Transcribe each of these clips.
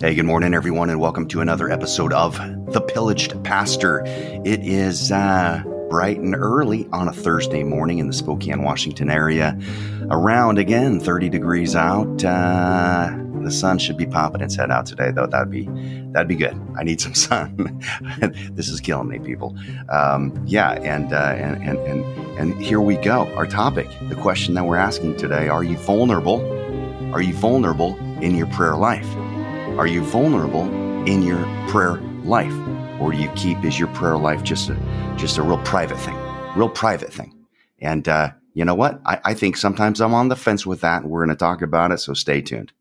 Hey, good morning, everyone, and welcome to another episode of The Pillaged Pastor. It is uh, bright and early on a Thursday morning in the Spokane, Washington area. Around again 30 degrees out. Uh, the sun should be popping its head out today, though. That'd be that'd be good. I need some sun. this is killing me, people. Um, yeah, and, uh, and and and and here we go. Our topic, the question that we're asking today: Are you vulnerable? Are you vulnerable in your prayer life? Are you vulnerable in your prayer life? Or do you keep is your prayer life just a just a real private thing? Real private thing. And uh, you know what? I, I think sometimes I'm on the fence with that. We're going to talk about it, so stay tuned.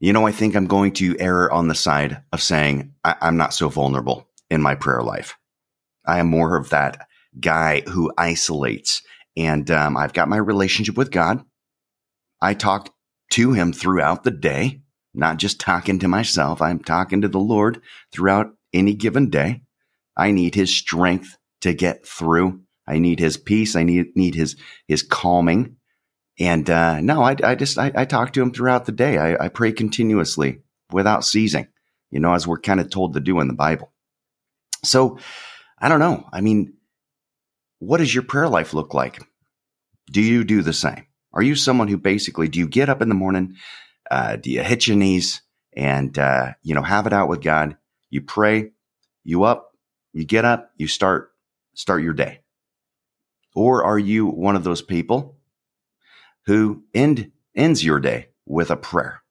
You know, I think I'm going to err on the side of saying I, am not so vulnerable in my prayer life. I am more of that guy who isolates. And um, I've got my relationship with God. I talk to him throughout the day, not just talking to myself. I'm talking to the Lord throughout any given day. I need his strength to get through. I need his peace. I need, need his, his calming. And, uh, no, I, I just, I, I, talk to him throughout the day. I, I pray continuously without ceasing, you know, as we're kind of told to do in the Bible. So I don't know. I mean, what does your prayer life look like? Do you do the same? Are you someone who basically do you get up in the morning? Uh, do you hit your knees and uh, you know have it out with God? You pray, you up, you get up, you start start your day. Or are you one of those people who end ends your day with a prayer?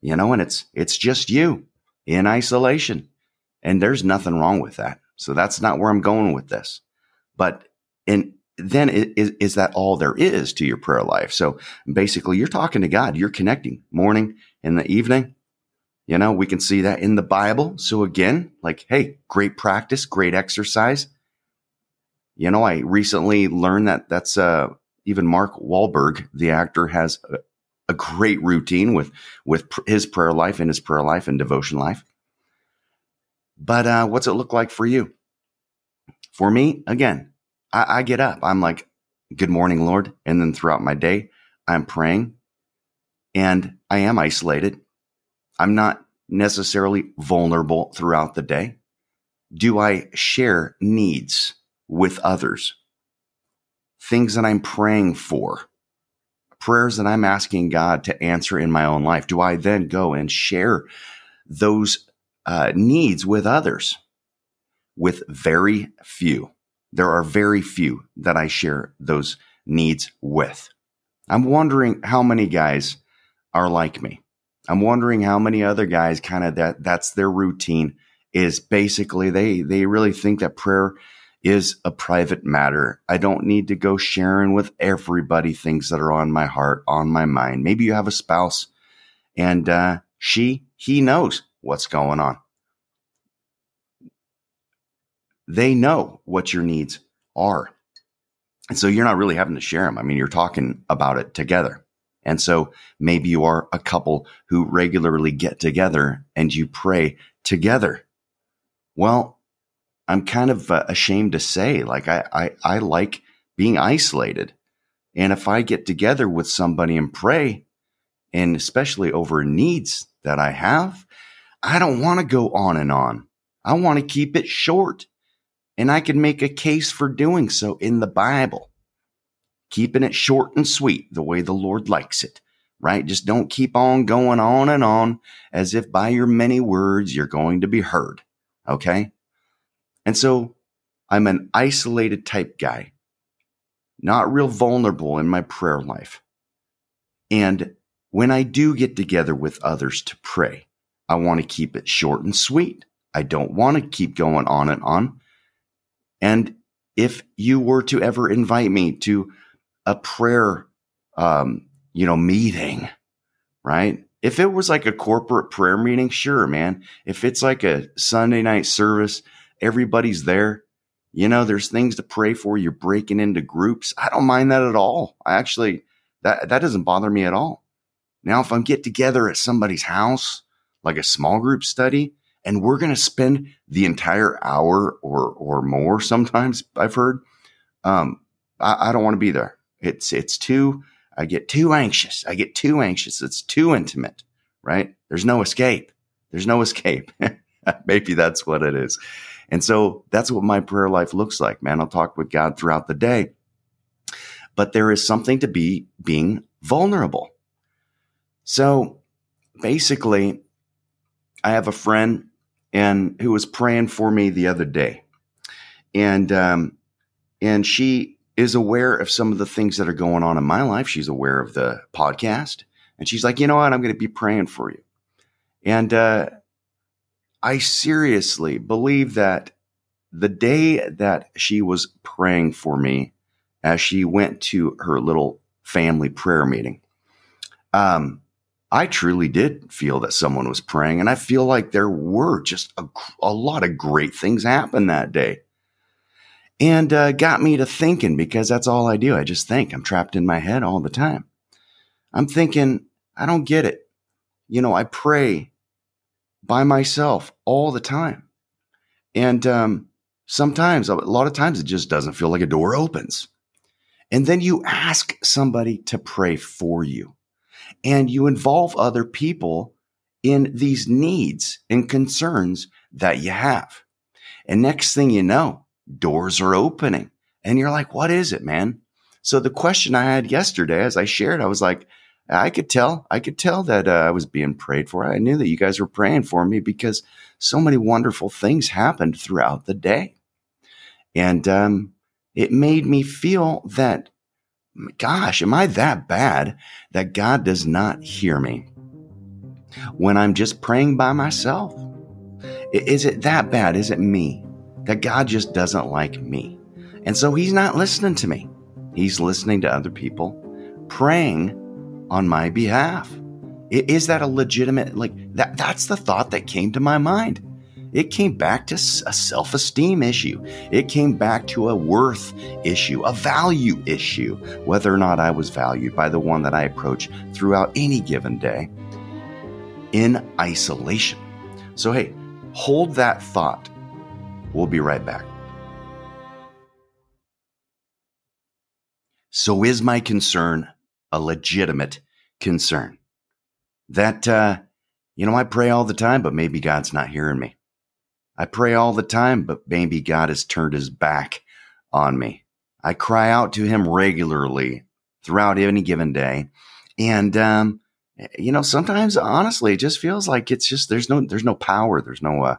You know, and it's it's just you in isolation. And there's nothing wrong with that. So that's not where I'm going with this. But and then is, is that all there is to your prayer life? So basically, you're talking to God, you're connecting morning and the evening. You know, we can see that in the Bible. So again, like, hey, great practice, great exercise. You know, I recently learned that that's uh, even Mark Wahlberg, the actor, has a, a great routine with with pr- his prayer life and his prayer life and devotion life. But uh, what's it look like for you? For me, again, I, I get up. I'm like, good morning, Lord. And then throughout my day, I'm praying and I am isolated. I'm not necessarily vulnerable throughout the day. Do I share needs with others? Things that I'm praying for, prayers that I'm asking God to answer in my own life. Do I then go and share those uh, needs with others? With very few there are very few that I share those needs with. I'm wondering how many guys are like me. I'm wondering how many other guys kind of that that's their routine is basically they they really think that prayer is a private matter. I don't need to go sharing with everybody things that are on my heart, on my mind. Maybe you have a spouse and uh, she he knows what's going on they know what your needs are. And so you're not really having to share them. I mean, you're talking about it together. And so maybe you are a couple who regularly get together and you pray together. Well, I'm kind of uh, ashamed to say, like, I, I, I like being isolated. And if I get together with somebody and pray, and especially over needs that I have, I don't want to go on and on. I want to keep it short. And I can make a case for doing so in the Bible. Keeping it short and sweet, the way the Lord likes it, right? Just don't keep on going on and on as if by your many words you're going to be heard. Okay. And so I'm an isolated type guy, not real vulnerable in my prayer life. And when I do get together with others to pray, I want to keep it short and sweet. I don't want to keep going on and on. And if you were to ever invite me to a prayer, um, you know, meeting, right? If it was like a corporate prayer meeting, sure, man. If it's like a Sunday night service, everybody's there. You know, there's things to pray for. You're breaking into groups. I don't mind that at all. I actually, that, that doesn't bother me at all. Now, if I'm get together at somebody's house, like a small group study, and we're going to spend the entire hour or or more sometimes I've heard Um, I, I don't want to be there. It's, it's too, I get too anxious. I get too anxious. It's too intimate, right? There's no escape. There's no escape. Maybe that's what it is. And so that's what my prayer life looks like, man. I'll talk with God throughout the day, but there is something to be being vulnerable. So basically, I have a friend and who was praying for me the other day, and um, and she is aware of some of the things that are going on in my life. She's aware of the podcast, and she's like, you know what, I'm going to be praying for you. And uh, I seriously believe that the day that she was praying for me, as she went to her little family prayer meeting, um, I truly did feel that someone was praying, and I feel like there were just a, a lot of great things happen that day and uh, got me to thinking because that's all I do. I just think. I'm trapped in my head all the time. I'm thinking, I don't get it. You know, I pray by myself all the time. And um, sometimes, a lot of times, it just doesn't feel like a door opens. And then you ask somebody to pray for you and you involve other people in these needs and concerns that you have. And next thing you know, doors are opening. And you're like, what is it, man? So the question I had yesterday, as I shared, I was like, I could tell, I could tell that uh, I was being prayed for. I knew that you guys were praying for me because so many wonderful things happened throughout the day. And um, it made me feel that, gosh, am I that bad that God does not hear me when I'm just praying by myself? Is it that bad? Is it me? that God just doesn't like me. And so he's not listening to me. He's listening to other people praying on my behalf. Is that a legitimate, like, that, that's the thought that came to my mind. It came back to a self esteem issue. It came back to a worth issue, a value issue, whether or not I was valued by the one that I approach throughout any given day in isolation. So, hey, hold that thought We'll be right back. So, is my concern a legitimate concern? That, uh, you know, I pray all the time, but maybe God's not hearing me. I pray all the time, but maybe God has turned his back on me. I cry out to him regularly throughout any given day. And, um, you know, sometimes honestly, it just feels like it's just, there's no, there's no power. There's no, uh,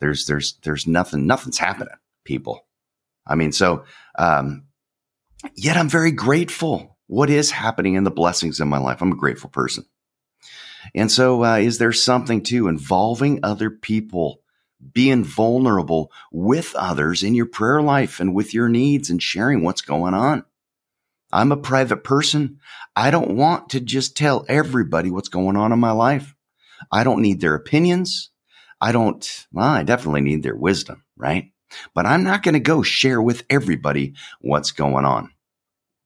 there's there's there's nothing nothing's happening, people. I mean, so um, yet I'm very grateful. What is happening in the blessings in my life? I'm a grateful person. And so, uh, is there something to involving other people, being vulnerable with others in your prayer life and with your needs and sharing what's going on? I'm a private person. I don't want to just tell everybody what's going on in my life. I don't need their opinions. I don't, well, I definitely need their wisdom, right? But I'm not going to go share with everybody what's going on.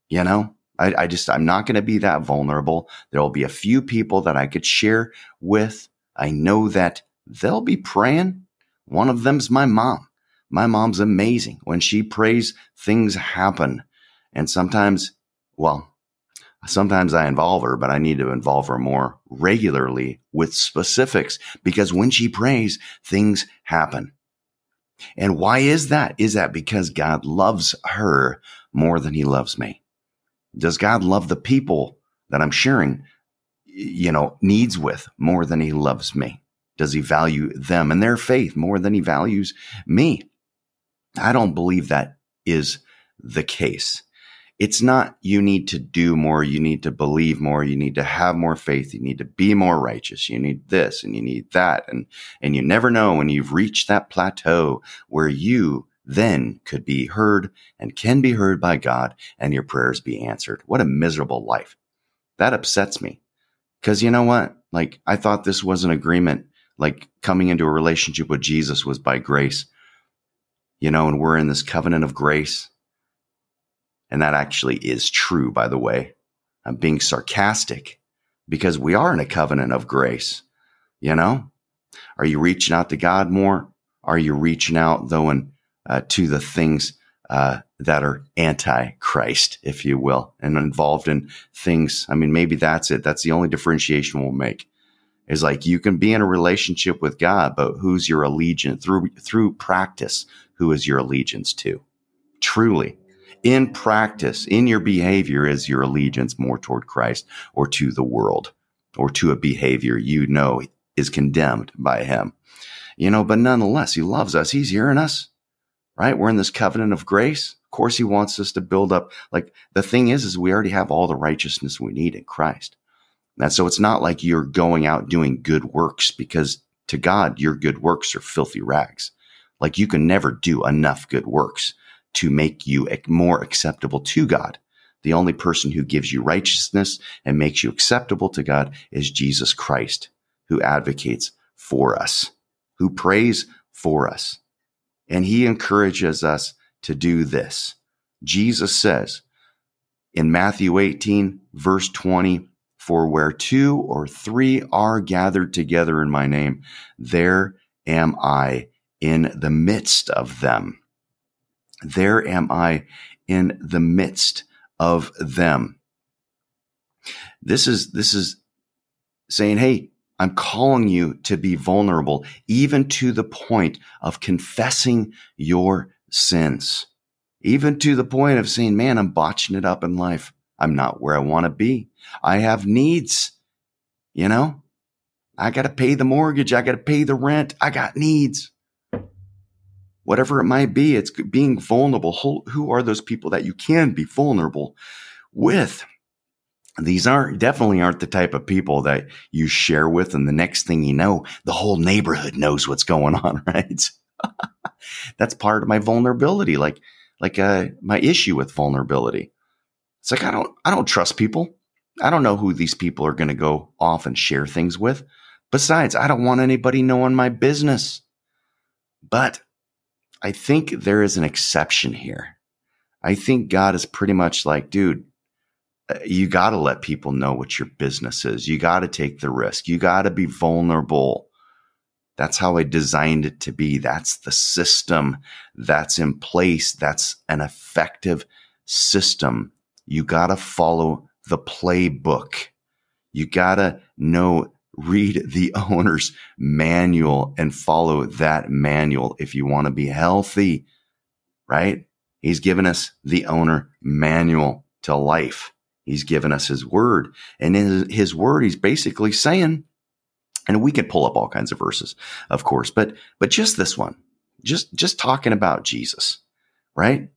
You know, I, I just, I'm not going to be that vulnerable. There'll be a few people that I could share with. I know that they'll be praying. One of them's my mom. My mom's amazing. When she prays, things happen. And sometimes, well, Sometimes I involve her, but I need to involve her more regularly with specifics because when she prays, things happen. And why is that? Is that because God loves her more than he loves me? Does God love the people that I'm sharing, you know, needs with more than he loves me? Does he value them and their faith more than he values me? I don't believe that is the case it's not you need to do more, you need to believe more, you need to have more faith, you need to be more righteous, you need this and you need that. And, and you never know when you've reached that plateau where you then could be heard and can be heard by God and your prayers be answered. What a miserable life. That upsets me. Cause you know what? Like I thought this was an agreement, like coming into a relationship with Jesus was by grace, you know, and we're in this covenant of grace and that actually is true, by the way. I'm being sarcastic because we are in a covenant of grace. You know, are you reaching out to God more? Are you reaching out though and uh, to the things uh, that are anti-Christ, if you will, and involved in things. I mean, maybe that's it. That's the only differentiation we'll make. Is like you can be in a relationship with God, but who's your allegiance through through practice? Who is your allegiance to? Truly, in practice, in your behavior, is your allegiance more toward Christ or to the world or to a behavior you know is condemned by Him? You know, but nonetheless, He loves us. He's hearing us right? We're in this covenant of grace. Of course, he wants us to build up. Like the thing is, is we already have all the righteousness we need in Christ. And so it's not like you're going out doing good works because to God, your good works are filthy rags. Like you can never do enough good works to make you more acceptable to God. The only person who gives you righteousness and makes you acceptable to God is Jesus Christ, who advocates for us, who prays for us. And he encourages us to do this. Jesus says in Matthew 18, verse 20, for where two or three are gathered together in my name, there am I in the midst of them. There am I in the midst of them. This is, this is saying, Hey, I'm calling you to be vulnerable, even to the point of confessing your sins, even to the point of saying, man, I'm botching it up in life. I'm not where I want to be. I have needs. You know, I got to pay the mortgage. I got to pay the rent. I got needs. Whatever it might be, it's being vulnerable. Who are those people that you can be vulnerable with? these aren't definitely aren't the type of people that you share with and the next thing you know the whole neighborhood knows what's going on right that's part of my vulnerability like like uh, my issue with vulnerability it's like i don't i don't trust people i don't know who these people are going to go off and share things with besides i don't want anybody knowing my business but i think there is an exception here i think god is pretty much like dude uh, you got to let people know what your business is. You got to take the risk. You got to be vulnerable. That's how I designed it to be. That's the system that's in place. That's an effective system. You got to follow the playbook. You got to know, read the owner's manual and follow that manual if you want to be healthy, right? He's given us the owner manual to life. He's given us his word. And in his word, he's basically saying, and we could pull up all kinds of verses, of course, but, but just this one, just, just talking about Jesus, right?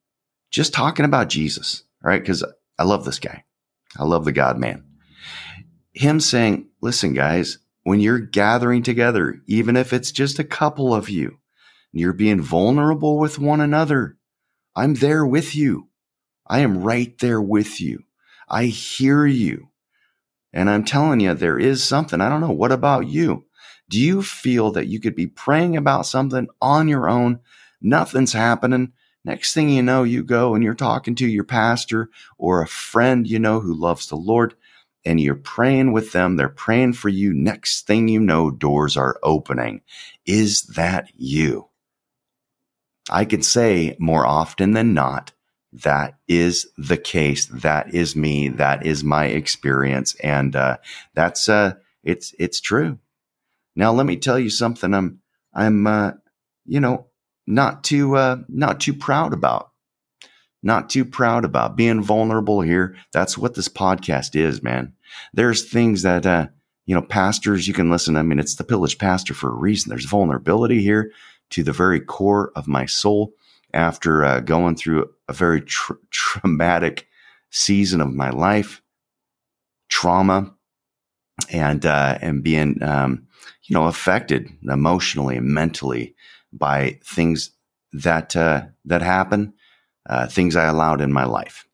Just talking about Jesus, right? Cause I love this guy. I love the God man. Him saying, listen, guys, when you're gathering together, even if it's just a couple of you, you're being vulnerable with one another. I'm there with you. I am right there with you. I hear you. And I'm telling you, there is something. I don't know. What about you? Do you feel that you could be praying about something on your own? Nothing's happening. Next thing you know, you go and you're talking to your pastor or a friend you know who loves the Lord and you're praying with them. They're praying for you. Next thing you know, doors are opening. Is that you? I can say more often than not, that is the case. That is me. That is my experience. And, uh, that's, uh, it's, it's true. Now, let me tell you something I'm, I'm, uh, you know, not too, uh, not too proud about. Not too proud about being vulnerable here. That's what this podcast is, man. There's things that, uh, you know, pastors, you can listen. I mean, it's the pillaged pastor for a reason. There's vulnerability here to the very core of my soul after uh, going through a very traumatic season of my life, trauma, and uh, and being um, you know affected emotionally and mentally by things that uh, that happen, uh, things I allowed in my life,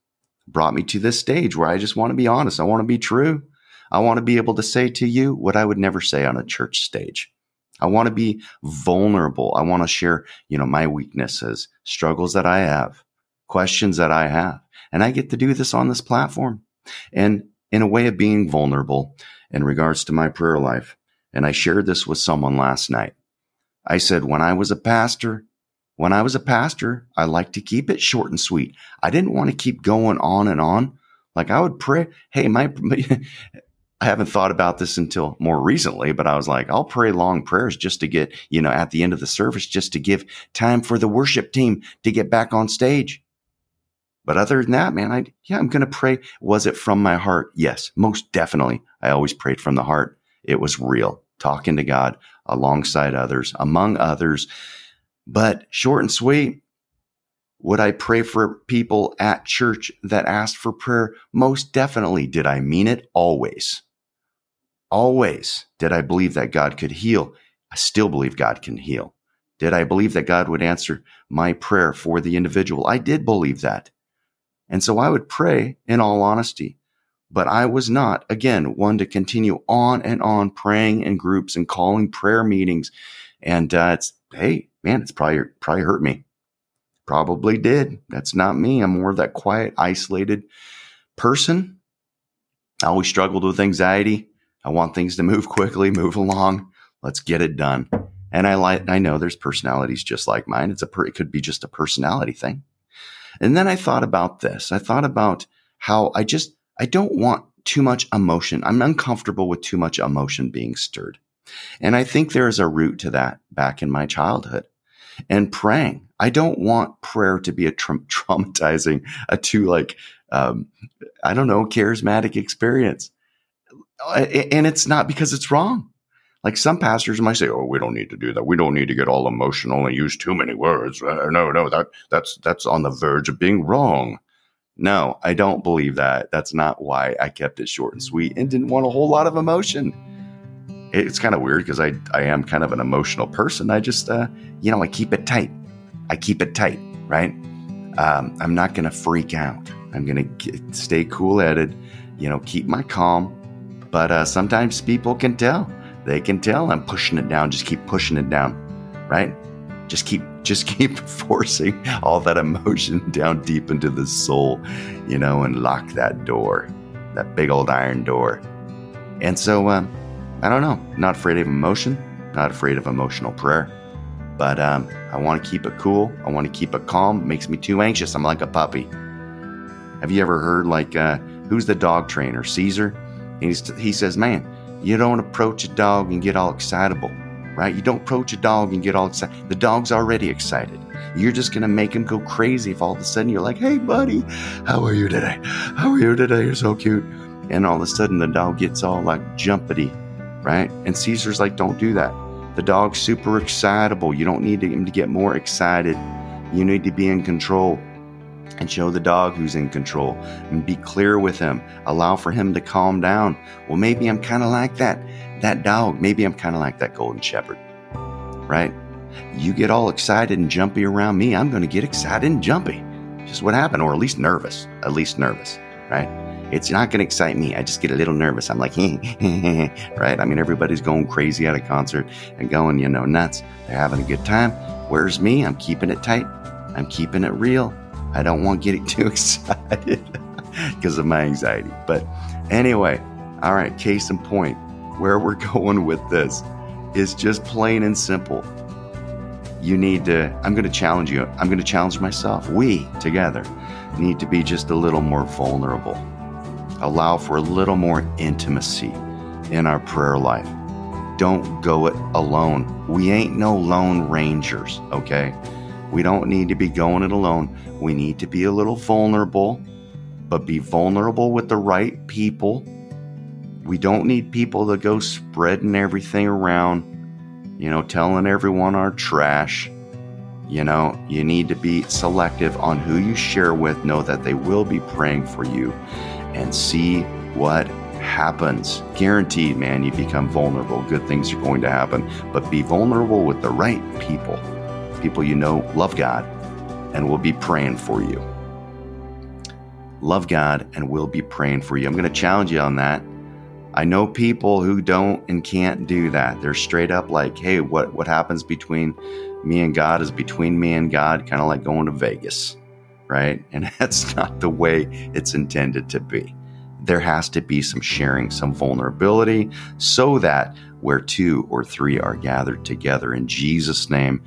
brought me to this stage where I just want to be honest. I want to be true. I want to be able to say to you what I would never say on a church stage. I want to be vulnerable. I want to share, you know, my weaknesses, struggles that I have, questions that I have. And I get to do this on this platform. And in a way of being vulnerable in regards to my prayer life. And I shared this with someone last night. I said, when I was a pastor, When I was a pastor, I liked to keep it short and sweet. I didn't want to keep going on and on. Like I would pray, hey, my, I haven't thought about this until more recently, but I was like, I'll pray long prayers just to get, you know, at the end of the service, just to give time for the worship team to get back on stage. But other than that, man, I, yeah, I'm going to pray. Was it from my heart? Yes, most definitely. I always prayed from the heart. It was real, talking to God alongside others, among others. But short and sweet, would I pray for people at church that asked for prayer? Most definitely. Did I mean it? Always. Always. Did I believe that God could heal? I still believe God can heal. Did I believe that God would answer my prayer for the individual? I did believe that. And so I would pray in all honesty. But I was not, again, one to continue on and on praying in groups and calling prayer meetings. And uh, it's, hey, man, it's probably, probably hurt me. Probably did. That's not me. I'm more of that quiet, isolated person. I always struggled with anxiety. I want things to move quickly, move along. Let's get it done. And I like, I know there's personalities just like mine. It's a, per, it could be just a personality thing. And then I thought about this. I thought about how I just, I don't want too much emotion. I'm uncomfortable with too much emotion being stirred. And I think there is a root to that back in my childhood and praying. I don't want prayer to be a tra- traumatizing, a too like, um, I don't know, charismatic experience. And it's not because it's wrong. Like some pastors might say, "Oh, we don't need to do that. We don't need to get all emotional and use too many words." Uh, no, no, that that's that's on the verge of being wrong. No, I don't believe that. That's not why I kept it short and sweet and didn't want a whole lot of emotion. It's kind of weird because I I am kind of an emotional person. I just uh, you know I keep it tight. I keep it tight, right? Um, I'm not going to freak out. I'm going to stay cool headed. You know, keep my calm. But uh, sometimes people can tell they can tell I'm pushing it down. Just keep pushing it down, right? Just keep, just keep forcing all that emotion down deep into the soul, you know, and lock that door, that big old iron door. And so, um, I don't know, not afraid of emotion, not afraid of emotional prayer, but um, I want to keep it cool. I want to keep it calm. It makes me too anxious. I'm like a puppy. Have you ever heard like uh, who's the dog trainer? Cesar. And he says, man, you don't approach a dog and get all excitable, right? You don't approach a dog and get all excited. The dog's already excited. You're just going to make him go crazy if all of a sudden you're like, hey, buddy, how are you today? How are you today? You're so cute. And all of a sudden the dog gets all like jumpity, right? And Cesar's like, don't do that. The dog's super excitable. You don't need him to get more excited. You need to be in control and show the dog who's in control and be clear with him. Allow for him to calm down. Well, maybe I'm kind of like that, that dog. Maybe I'm kind of like that golden shepherd, right? You get all excited and jumpy around me. I'm going to get excited and jumpy. Just what happened, or at least nervous, at least nervous, right? It's not going to excite me. I just get a little nervous. I'm like, right? I mean, everybody's going crazy at a concert and going, you know, nuts. They're having a good time. Where's me? I'm keeping it tight. I'm keeping it real. I don't want getting too excited because of my anxiety. But anyway, all right, case in point, where we're going with this is just plain and simple. You need to, I'm going to challenge you. I'm going to challenge myself. We together need to be just a little more vulnerable, allow for a little more intimacy in our prayer life. Don't go it alone. We ain't no lone rangers, okay? We don't need to be going it alone. We need to be a little vulnerable, but be vulnerable with the right people. We don't need people to go spreading everything around, you know, telling everyone our trash. You know, you need to be selective on who you share with, know that they will be praying for you, and see what happens. Guaranteed, man, you become vulnerable. Good things are going to happen, but be vulnerable with the right people people you know love God and will be praying for you. Love God and will be praying for you. I'm going to challenge you on that. I know people who don't and can't do that. They're straight up like, hey, what, what happens between me and God is between me and God, kind of like going to Vegas, right? And that's not the way it's intended to be. There has to be some sharing, some vulnerability, so that where two or three are gathered together in Jesus' name,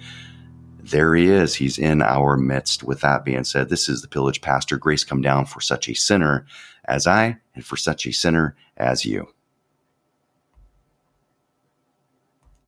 there he is. He's in our midst. With that being said, this is the pillaged pastor. Grace come down for such a sinner as I and for such a sinner as you.